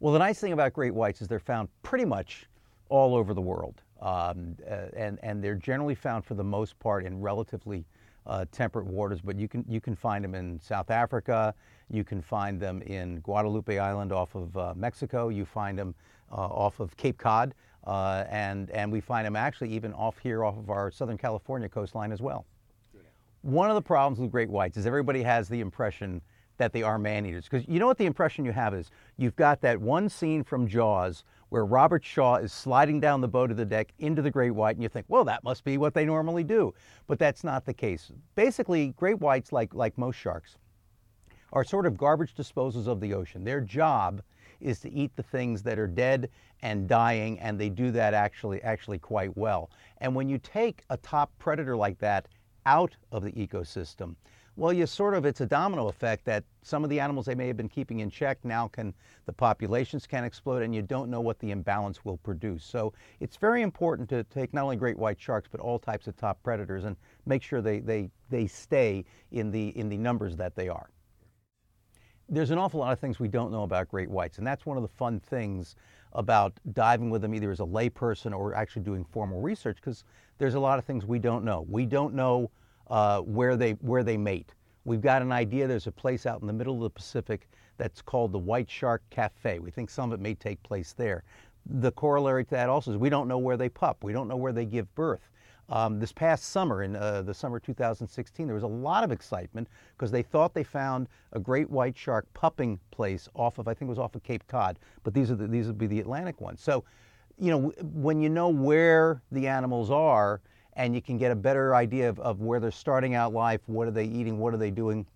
Well, the nice thing about great whites is they're found pretty much all over the world. Um, and, and they're generally found for the most part in relatively uh, temperate waters, but you can, you can find them in South Africa, you can find them in Guadalupe Island off of uh, Mexico, you find them uh, off of Cape Cod, uh, and, and we find them actually even off here off of our Southern California coastline as well. One of the problems with great whites is everybody has the impression that they are man eaters. Because you know what the impression you have is you've got that one scene from Jaws where Robert Shaw is sliding down the boat of the deck into the great white, and you think, well, that must be what they normally do. But that's not the case. Basically, great whites, like, like most sharks, are sort of garbage disposals of the ocean. Their job is to eat the things that are dead and dying, and they do that actually, actually quite well. And when you take a top predator like that out of the ecosystem, well, you sort of, it's a domino effect that some of the animals they may have been keeping in check now can, the populations can explode and you don't know what the imbalance will produce. So it's very important to take not only great white sharks, but all types of top predators and make sure they, they, they stay in the, in the numbers that they are. There's an awful lot of things we don't know about great whites, and that's one of the fun things about diving with them either as a layperson or actually doing formal research because there's a lot of things we don't know. We don't know uh, where, they, where they mate. We've got an idea there's a place out in the middle of the Pacific that's called the White Shark Cafe. We think some of it may take place there. The corollary to that also is we don't know where they pup. We don't know where they give birth. Um, this past summer, in uh, the summer 2016, there was a lot of excitement because they thought they found a great white shark pupping place off of, I think it was off of Cape Cod, but these are the, these would be the Atlantic ones. So, you know, when you know where the animals are, and you can get a better idea of, of where they're starting out life, what are they eating, what are they doing,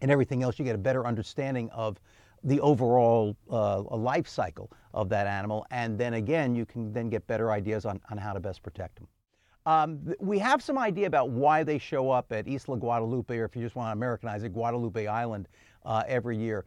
and everything else. You get a better understanding of the overall uh, life cycle of that animal. And then again, you can then get better ideas on, on how to best protect them. Um, we have some idea about why they show up at Isla Guadalupe, or if you just want to Americanize it, Guadalupe Island uh, every year.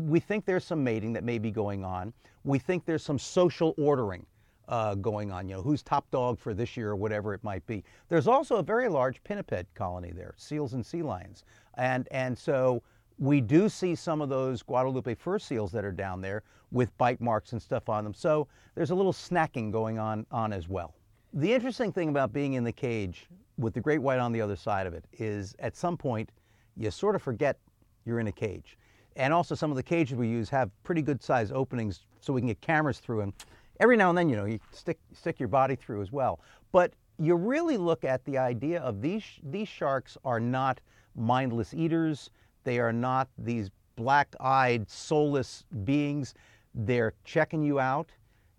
we think there's some mating that may be going on. We think there's some social ordering uh, going on. You know, who's top dog for this year or whatever it might be. There's also a very large pinniped colony there, seals and sea lions, and and so we do see some of those Guadalupe fur seals that are down there with bite marks and stuff on them. So there's a little snacking going on on as well. The interesting thing about being in the cage with the great white on the other side of it is at some point you sort of forget you're in a cage. And also some of the cages we use have pretty good size openings so we can get cameras through them every now and then, you know, you stick, stick your body through as well. But you really look at the idea of these, these sharks are not mindless eaters. They are not these black eyed, soulless beings. They're checking you out.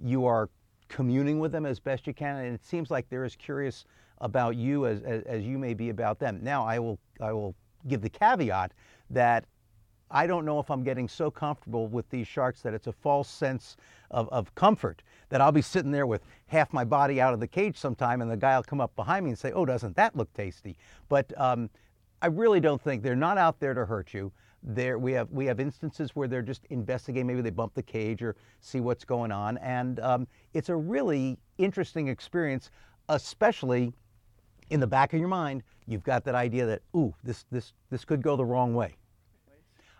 You are communing with them as best you can. And it seems like they're as curious about you as, as, as you may be about them. Now, I will, I will give the caveat that I don't know if I'm getting so comfortable with these sharks that it's a false sense of, of comfort that I'll be sitting there with half my body out of the cage sometime and the guy will come up behind me and say, oh, doesn't that look tasty? But um, I really don't think they're not out there to hurt you. There, we have we have instances where they're just investigating. Maybe they bump the cage or see what's going on, and um, it's a really interesting experience, especially in the back of your mind. You've got that idea that ooh, this this this could go the wrong way.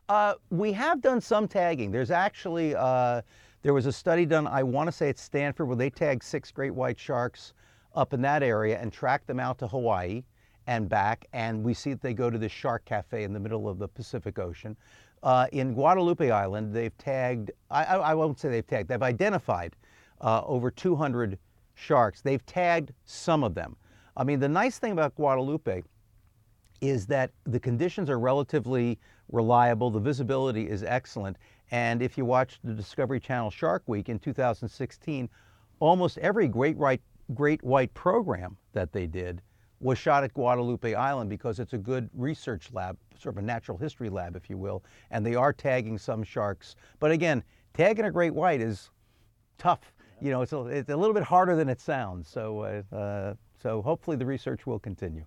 Uh, we have done some tagging. There's actually, uh, there was a study done, I want to say at Stanford, where they tagged six great white sharks up in that area and tracked them out to Hawaii and back. And we see that they go to this shark cafe in the middle of the Pacific Ocean. Uh, in Guadalupe Island, they've tagged, I, I, won't say they've tagged, they've identified uh, over 200 sharks. They've tagged some of them. I mean, the nice thing about Guadalupe is that the conditions are relatively reliable, the visibility is excellent, and if you watch the Discovery Channel Shark Week in 2016, almost every great white, great white program that they did was shot at Guadalupe Island because it's a good research lab, sort of a natural history lab, if you will, and they are tagging some sharks. But again, tagging a great white is tough. You know, it's a, it's a little bit harder than it sounds. So, uh, uh, so hopefully the research will continue.